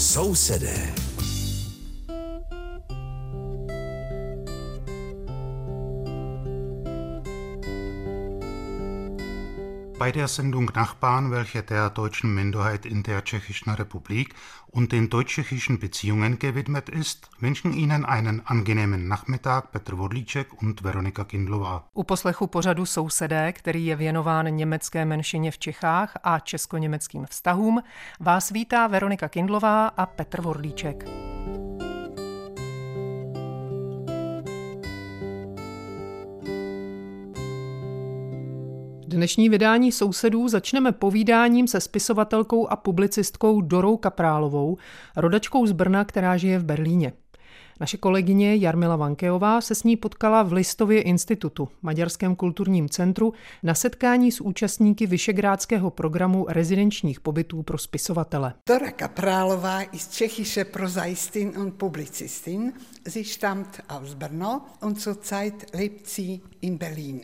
Sousedé. Bei der Sendung Nachbarn, welche der deutschen Minderheit in der Tschechischen Republik und den deutsch-tschechischen Beziehungen gewidmet ist, wünschen Ihnen einen angenehmen Nachmittag Petr Vodlíček und Veronika Kindlová. U poslechu pořadu Sousedé, který je věnován německé menšině v Čechách a česko-německým vztahům, vás vítá Veronika Kindlová a Petr Vodlíček. Dnešní vydání sousedů začneme povídáním se spisovatelkou a publicistkou Dorou Kaprálovou, rodačkou z Brna, která žije v Berlíně. Naše kolegyně Jarmila Vankeová se s ní potkala v Listově institutu, Maďarském kulturním centru, na setkání s účastníky Vyšegrádského programu rezidenčních pobytů pro spisovatele. Dora Kaprálová ist tschechische Prosaistin und Publizistin. Sie stammt aus Brno und zurzeit lebt sie in Berlin.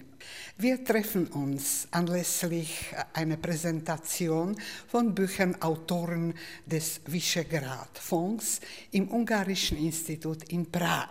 Wir treffen uns anlässlich einer Präsentation von Büchern Autoren des Visegrad-Fonds im Ungarischen Institut in Prag.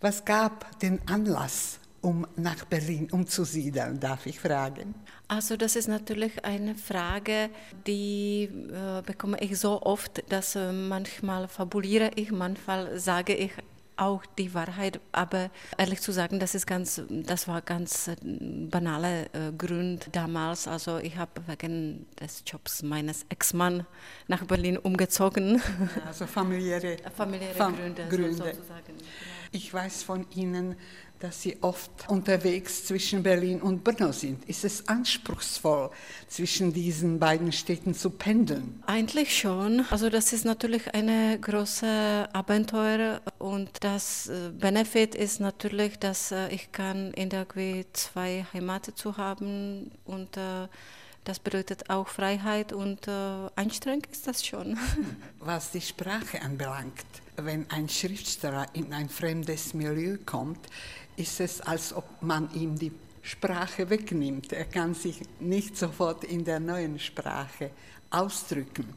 Was gab den Anlass, um nach Berlin umzusiedeln, darf ich fragen? Also das ist natürlich eine Frage, die äh, bekomme ich so oft, dass äh, manchmal fabuliere ich, manchmal sage ich auch die Wahrheit, aber ehrlich zu sagen, das ist ganz, das war ganz äh, banale äh, Grund damals. Also ich habe wegen des Jobs meines Ex-Mann nach Berlin umgezogen. Also familiäre, familiäre Fam Gründe, Gründe. So sozusagen. Genau. Ich weiß von Ihnen, dass Sie oft unterwegs zwischen Berlin und Brno sind. Ist es anspruchsvoll, zwischen diesen beiden Städten zu pendeln? Eigentlich schon. Also das ist natürlich eine große Abenteuer und das äh, Benefit ist natürlich, dass äh, ich kann in der zwei Heimaten zu haben und äh, das bedeutet auch Freiheit und äh, anstrengend ist das schon. Was die Sprache anbelangt, wenn ein Schriftsteller in ein fremdes Milieu kommt, ist es, als ob man ihm die Sprache wegnimmt. Er kann sich nicht sofort in der neuen Sprache ausdrücken.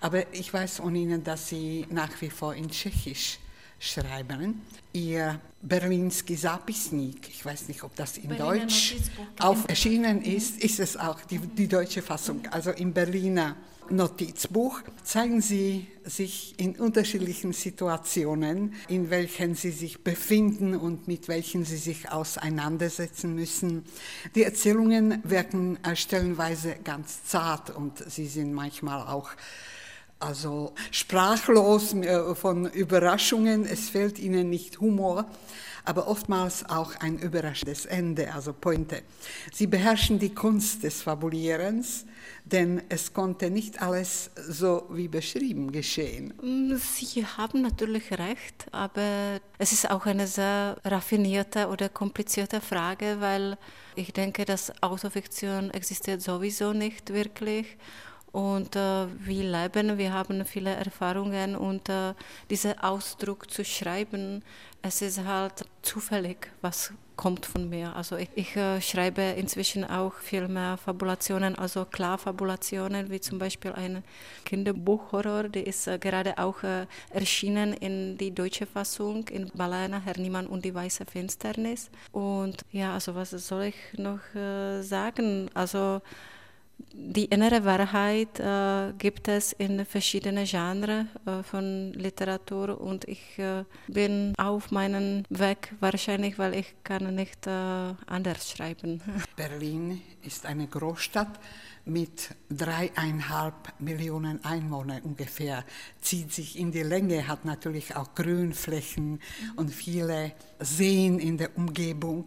Aber ich weiß von Ihnen, dass Sie nach wie vor in Tschechisch schreiben. Ihr Berlinski Zapisnik, ich weiß nicht, ob das in Berliner Deutsch auf erschienen ist, ist es auch die, die deutsche Fassung, also im Berliner Notizbuch zeigen Sie sich in unterschiedlichen Situationen, in welchen Sie sich befinden und mit welchen Sie sich auseinandersetzen müssen. Die Erzählungen wirken stellenweise ganz zart und sie sind manchmal auch also sprachlos äh, von Überraschungen. Es fehlt ihnen nicht Humor, aber oftmals auch ein überraschendes Ende, also Pointe. Sie beherrschen die Kunst des Fabulierens, denn es konnte nicht alles so wie beschrieben geschehen. Mm, Sie haben natürlich recht, aber es ist auch eine sehr raffinierte oder komplizierte Frage, weil ich denke, dass Autofiktion existiert sowieso nicht wirklich und äh, wir leben, wir haben viele Erfahrungen und äh, dieser Ausdruck zu schreiben, es ist halt zufällig, was kommt von mir. Also ich, ich äh, schreibe inzwischen auch viel mehr Fabulationen, also Klarfabulationen, wie zum Beispiel ein Kinderbuchhorror, der ist äh, gerade auch äh, erschienen in die deutsche Fassung in Balena, Herr Niemann und die weiße Finsternis. Und ja, also was soll ich noch äh, sagen? Also die innere Wahrheit äh, gibt es in verschiedenen Genres äh, von Literatur und ich äh, bin auf meinem Weg wahrscheinlich, weil ich kann nicht anders schreiben. Berlin ist eine Großstadt mit dreieinhalb Millionen Einwohnern ungefähr, zieht sich in die Länge, hat natürlich auch Grünflächen und viele Seen in der Umgebung.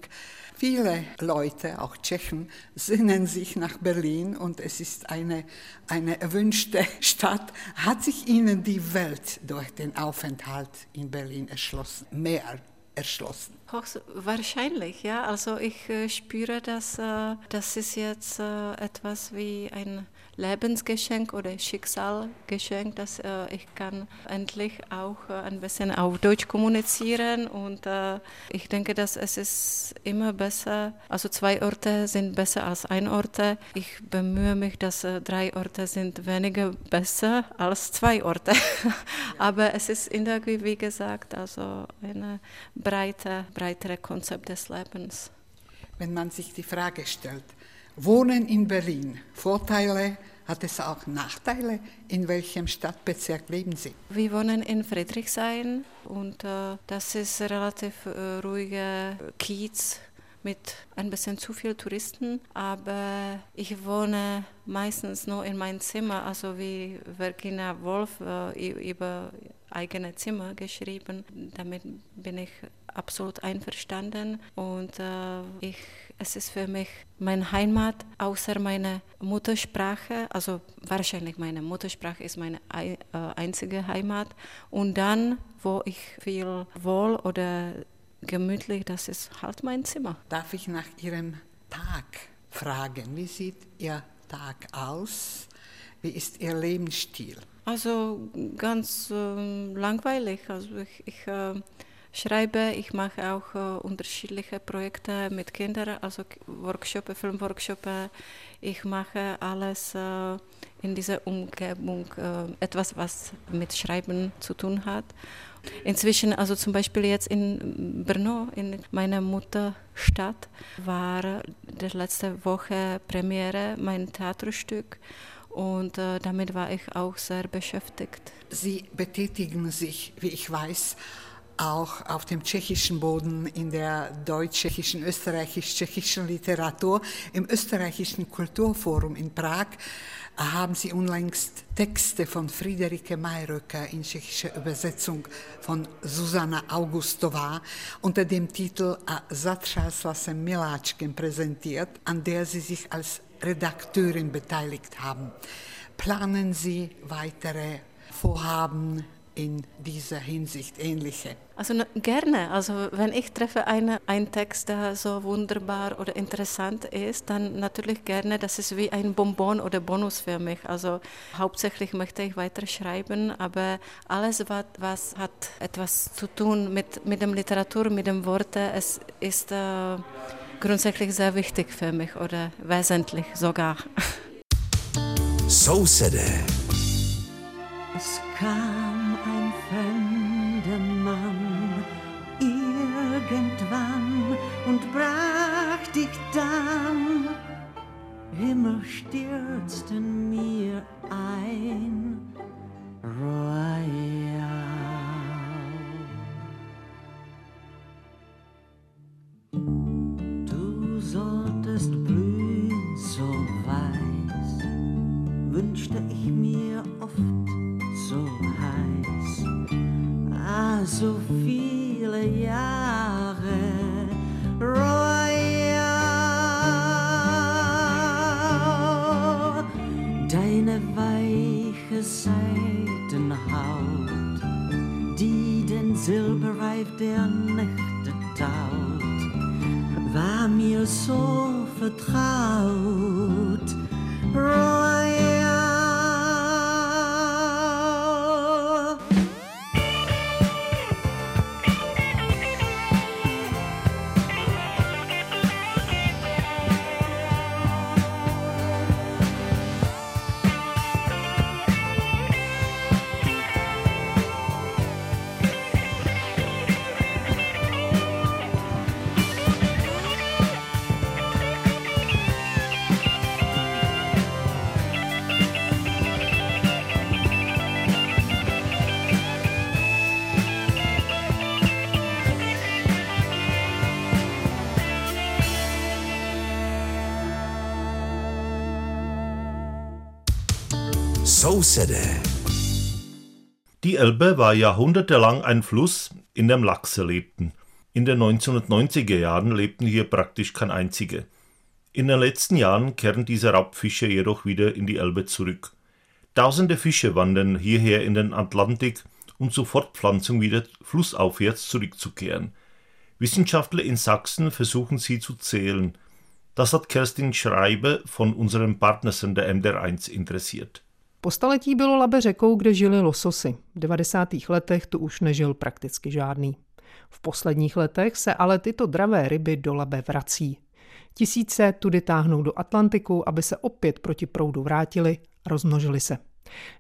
Viele Leute, auch Tschechen, sehnen sich nach Berlin und es ist eine, eine erwünschte Stadt. Hat sich ihnen die Welt durch den Aufenthalt in Berlin erschlossen? Mehr erschlossen? Wahrscheinlich, ja. Also ich äh, spüre, dass äh, das ist jetzt äh, etwas wie ein Lebensgeschenk oder Schicksalgeschenk, dass äh, ich kann endlich auch äh, ein bisschen auf Deutsch kommunizieren und äh, ich denke, dass es ist immer besser, also zwei Orte sind besser als ein Ort. Ich bemühe mich, dass drei Orte sind weniger besser als zwei Orte, aber es ist der, wie gesagt, also ein breite, breitere Konzept des Lebens. Wenn man sich die Frage stellt, Wohnen in Berlin, Vorteile, hat es auch Nachteile? In welchem Stadtbezirk leben Sie? Wir wohnen in Friedrichshain und äh, das ist relativ äh, ruhiger Kiez mit ein bisschen zu viel Touristen, aber ich wohne meistens nur in meinem Zimmer, also wie Virginia Woolf äh, über eigene Zimmer geschrieben. Damit bin ich absolut einverstanden und äh, ich, es ist für mich meine Heimat, außer meine Muttersprache, also wahrscheinlich meine Muttersprache ist meine äh, einzige Heimat und dann, wo ich viel wohl oder gemütlich, das ist halt mein Zimmer. Darf ich nach Ihrem Tag fragen? Wie sieht Ihr Tag aus? Wie ist Ihr Lebensstil? Also ganz äh, langweilig. Also ich, ich äh, schreibe, ich mache auch äh, unterschiedliche Projekte mit Kindern, also Workshops, Filmworkshops. Ich mache alles äh, in dieser Umgebung, äh, etwas, was mit Schreiben zu tun hat. Inzwischen, also zum Beispiel jetzt in Brno, in meiner Mutterstadt, war der letzte Woche Premiere mein Theaterstück und damit war ich auch sehr beschäftigt. Sie betätigen sich, wie ich weiß, auch auf dem tschechischen Boden in der deutsch-tschechischen, österreichisch-tschechischen Literatur. Im österreichischen Kulturforum in Prag haben sie unlängst Texte von Friederike Mayröcker in tschechischer Übersetzung von Susanna Augustová unter dem Titel A Miláčkem präsentiert, an der sie sich als Redakteurin beteiligt haben. Planen Sie weitere Vorhaben in dieser Hinsicht ähnliche? Also gerne. Also wenn ich treffe eine, einen Text, der so wunderbar oder interessant ist, dann natürlich gerne. Das ist wie ein Bonbon oder Bonus für mich. Also hauptsächlich möchte ich weiter schreiben, aber alles, was, was hat etwas zu tun mit, mit dem Literatur, mit dem Worte, es ist äh, grundsätzlich sehr wichtig für mich oder wesentlich sogar. So said Es kam fremder Mann irgendwann und brach dich dann. Himmel stürzten mir ein, Royal. Wünschte ich mir oft so heiß. Ah, so viele Jahre. Royal, deine weiche Seidenhaut, die den Silberreif der Nächte taut, war mir so vertraut. So said Die Elbe war jahrhundertelang ein Fluss, in dem Lachse lebten. In den 1990er Jahren lebten hier praktisch kein einziger. In den letzten Jahren kehren diese Raubfische jedoch wieder in die Elbe zurück. Tausende Fische wandern hierher in den Atlantik, um zur Fortpflanzung wieder flussaufwärts zurückzukehren. Wissenschaftler in Sachsen versuchen sie zu zählen. Das hat Kerstin Schreiber von unserem Partnersender MDR1 interessiert. Po staletí bylo Labe řekou, kde žili lososy. V 90. letech tu už nežil prakticky žádný. V posledních letech se ale tyto dravé ryby do Labe vrací. Tisíce tudy táhnou do Atlantiku, aby se opět proti proudu vrátili a rozmnožili se.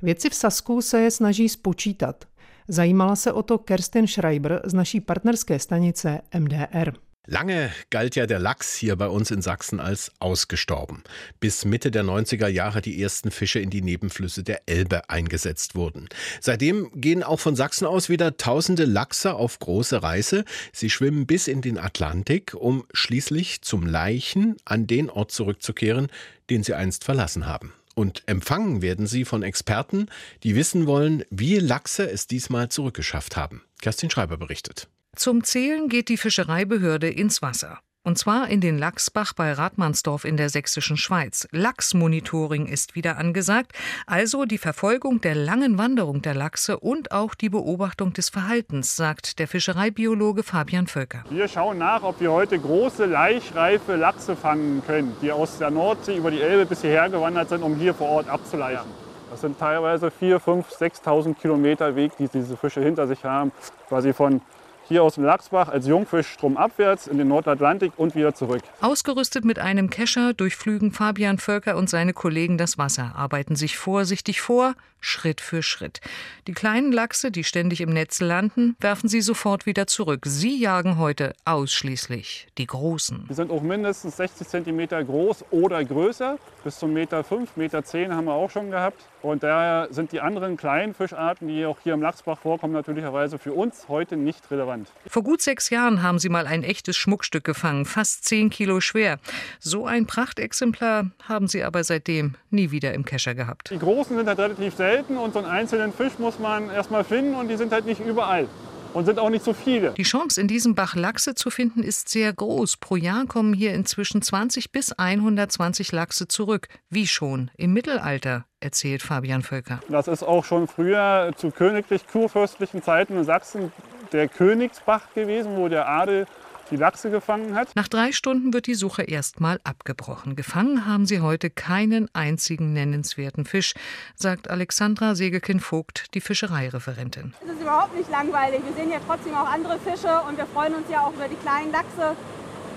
Vědci v Sasku se je snaží spočítat. Zajímala se o to Kerstin Schreiber z naší partnerské stanice MDR. Lange galt ja der Lachs hier bei uns in Sachsen als ausgestorben, bis Mitte der 90er Jahre die ersten Fische in die Nebenflüsse der Elbe eingesetzt wurden. Seitdem gehen auch von Sachsen aus wieder tausende Lachse auf große Reise. Sie schwimmen bis in den Atlantik, um schließlich zum Leichen an den Ort zurückzukehren, den sie einst verlassen haben. Und empfangen werden sie von Experten, die wissen wollen, wie Lachse es diesmal zurückgeschafft haben. Kerstin Schreiber berichtet. Zum Zählen geht die Fischereibehörde ins Wasser. Und zwar in den Lachsbach bei Radmannsdorf in der sächsischen Schweiz. Lachsmonitoring ist wieder angesagt, also die Verfolgung der langen Wanderung der Lachse und auch die Beobachtung des Verhaltens, sagt der Fischereibiologe Fabian Völker. Wir schauen nach, ob wir heute große, laichreife Lachse fangen können, die aus der Nordsee über die Elbe bis hierher gewandert sind, um hier vor Ort abzuleichen. Das sind teilweise 4.000, 5.000, 6.000 Kilometer Weg, die diese Fische hinter sich haben, quasi von hier aus dem Lachsbach als Jungfisch stromabwärts in den Nordatlantik und wieder zurück. Ausgerüstet mit einem Kescher durchflügen Fabian Völker und seine Kollegen das Wasser, arbeiten sich vorsichtig vor, Schritt für Schritt. Die kleinen Lachse, die ständig im Netz landen, werfen sie sofort wieder zurück. Sie jagen heute ausschließlich die großen. Die sind auch mindestens 60 cm groß oder größer. Bis zum Meter 5, Meter 10 haben wir auch schon gehabt. Und daher sind die anderen kleinen Fischarten, die auch hier im Lachsbach vorkommen, natürlicherweise für uns heute nicht relevant. Vor gut sechs Jahren haben sie mal ein echtes Schmuckstück gefangen, fast 10 Kilo schwer. So ein Prachtexemplar haben sie aber seitdem nie wieder im Kescher gehabt. Die großen sind halt relativ selten und so einen einzelnen Fisch muss man erstmal finden und die sind halt nicht überall und sind auch nicht so viele. Die Chance, in diesem Bach Lachse zu finden, ist sehr groß. Pro Jahr kommen hier inzwischen 20 bis 120 Lachse zurück. Wie schon im Mittelalter, erzählt Fabian Völker. Das ist auch schon früher zu königlich-kurfürstlichen Zeiten in Sachsen der Königsbach gewesen, wo der Adel die Lachse gefangen hat. Nach drei Stunden wird die Suche erstmal abgebrochen. Gefangen haben sie heute keinen einzigen nennenswerten Fisch, sagt Alexandra Segelkin-Vogt, die Fischereireferentin. Es ist überhaupt nicht langweilig. Wir sehen ja trotzdem auch andere Fische und wir freuen uns ja auch über die kleinen Lachse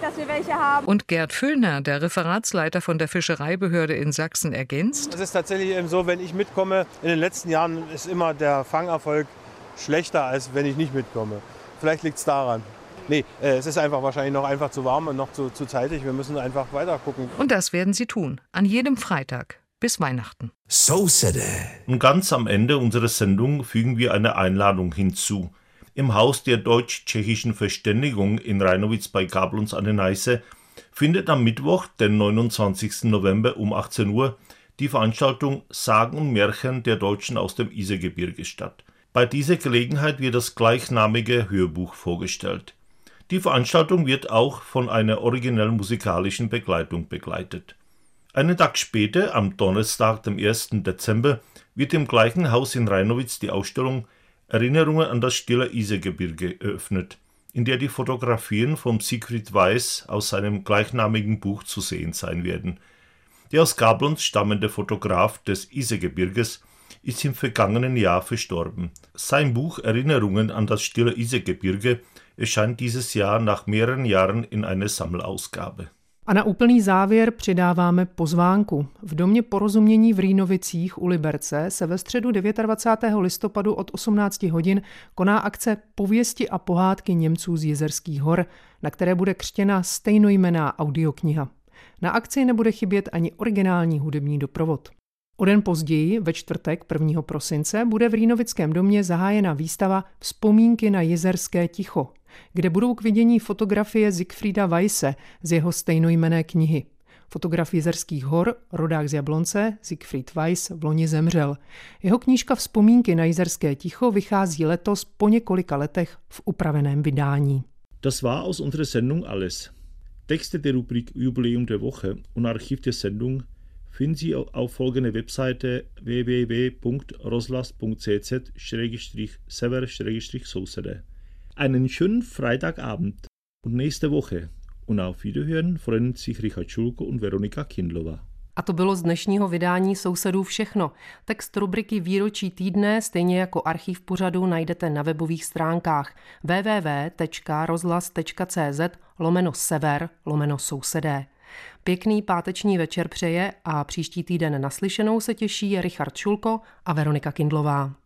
dass wir welche haben. Und Gerd Füllner, der Referatsleiter von der Fischereibehörde in Sachsen, ergänzt. Es ist tatsächlich eben so, wenn ich mitkomme, in den letzten Jahren ist immer der Fangerfolg schlechter, als wenn ich nicht mitkomme. Vielleicht liegt es daran. Nee, äh, es ist einfach wahrscheinlich noch einfach zu warm und noch zu, zu zeitig. Wir müssen einfach weiter gucken. Und das werden sie tun. An jedem Freitag bis Weihnachten. So Und ganz am Ende unserer Sendung fügen wir eine Einladung hinzu. Im Haus der deutsch-tschechischen Verständigung in Reinowitz bei Gablons an der Neiße findet am Mittwoch, den 29. November um 18 Uhr, die Veranstaltung Sagen und Märchen der Deutschen aus dem Isergebirge statt. Bei dieser Gelegenheit wird das gleichnamige Hörbuch vorgestellt. Die Veranstaltung wird auch von einer originell musikalischen Begleitung begleitet. Einen Tag später, am Donnerstag, dem 1. Dezember, wird im gleichen Haus in Reinowitz die Ausstellung Erinnerungen an das Stille Isergebirge eröffnet, in der die Fotografien von Siegfried Weiß aus seinem gleichnamigen Buch zu sehen sein werden. Der aus Gablons stammende Fotograf des Isergebirges ist im vergangenen Jahr verstorben. Sein Buch Erinnerungen an das Stille Isergebirge erscheint dieses Jahr nach mehreren Jahren in einer Sammelausgabe. A na úplný závěr přidáváme pozvánku. V domě porozumění v Rýnovicích u Liberce se ve středu 29. listopadu od 18 hodin koná akce Pověsti a pohádky Němců z Jezerských hor, na které bude křtěna stejnojmená audiokniha. Na akci nebude chybět ani originální hudební doprovod. O den později, ve čtvrtek 1. prosince, bude v Rýnovickém domě zahájena výstava Vzpomínky na jezerské ticho, kde budou k vidění fotografie Siegfrieda Weisse z jeho stejnojmené knihy. Fotograf Jezerských hor, rodák z Jablonce, Siegfried Weiss v loni zemřel. Jeho knížka Vzpomínky na jezerské ticho vychází letos po několika letech v upraveném vydání. Das war aus unserer Sendung alles. Texte der Rubrik Jubiläum der Woche und Archiv der Sendung finden Sie auf folgende Webseite www.roslast.cz-sever-sousede. Einen schönen Freitagabend und nächste Woche Und auf Wiederhören freuen sich Richard Schulko und Veronika Kindlova. A to bylo z dnešního vydání Sousedů všechno. Text rubriky Výročí týdne, stejně jako archiv pořadu, najdete na webových stránkách www.rozhlas.cz lomeno sever lomeno sousedé. Pěkný páteční večer přeje a příští týden naslyšenou se těší Richard Šulko a Veronika Kindlová.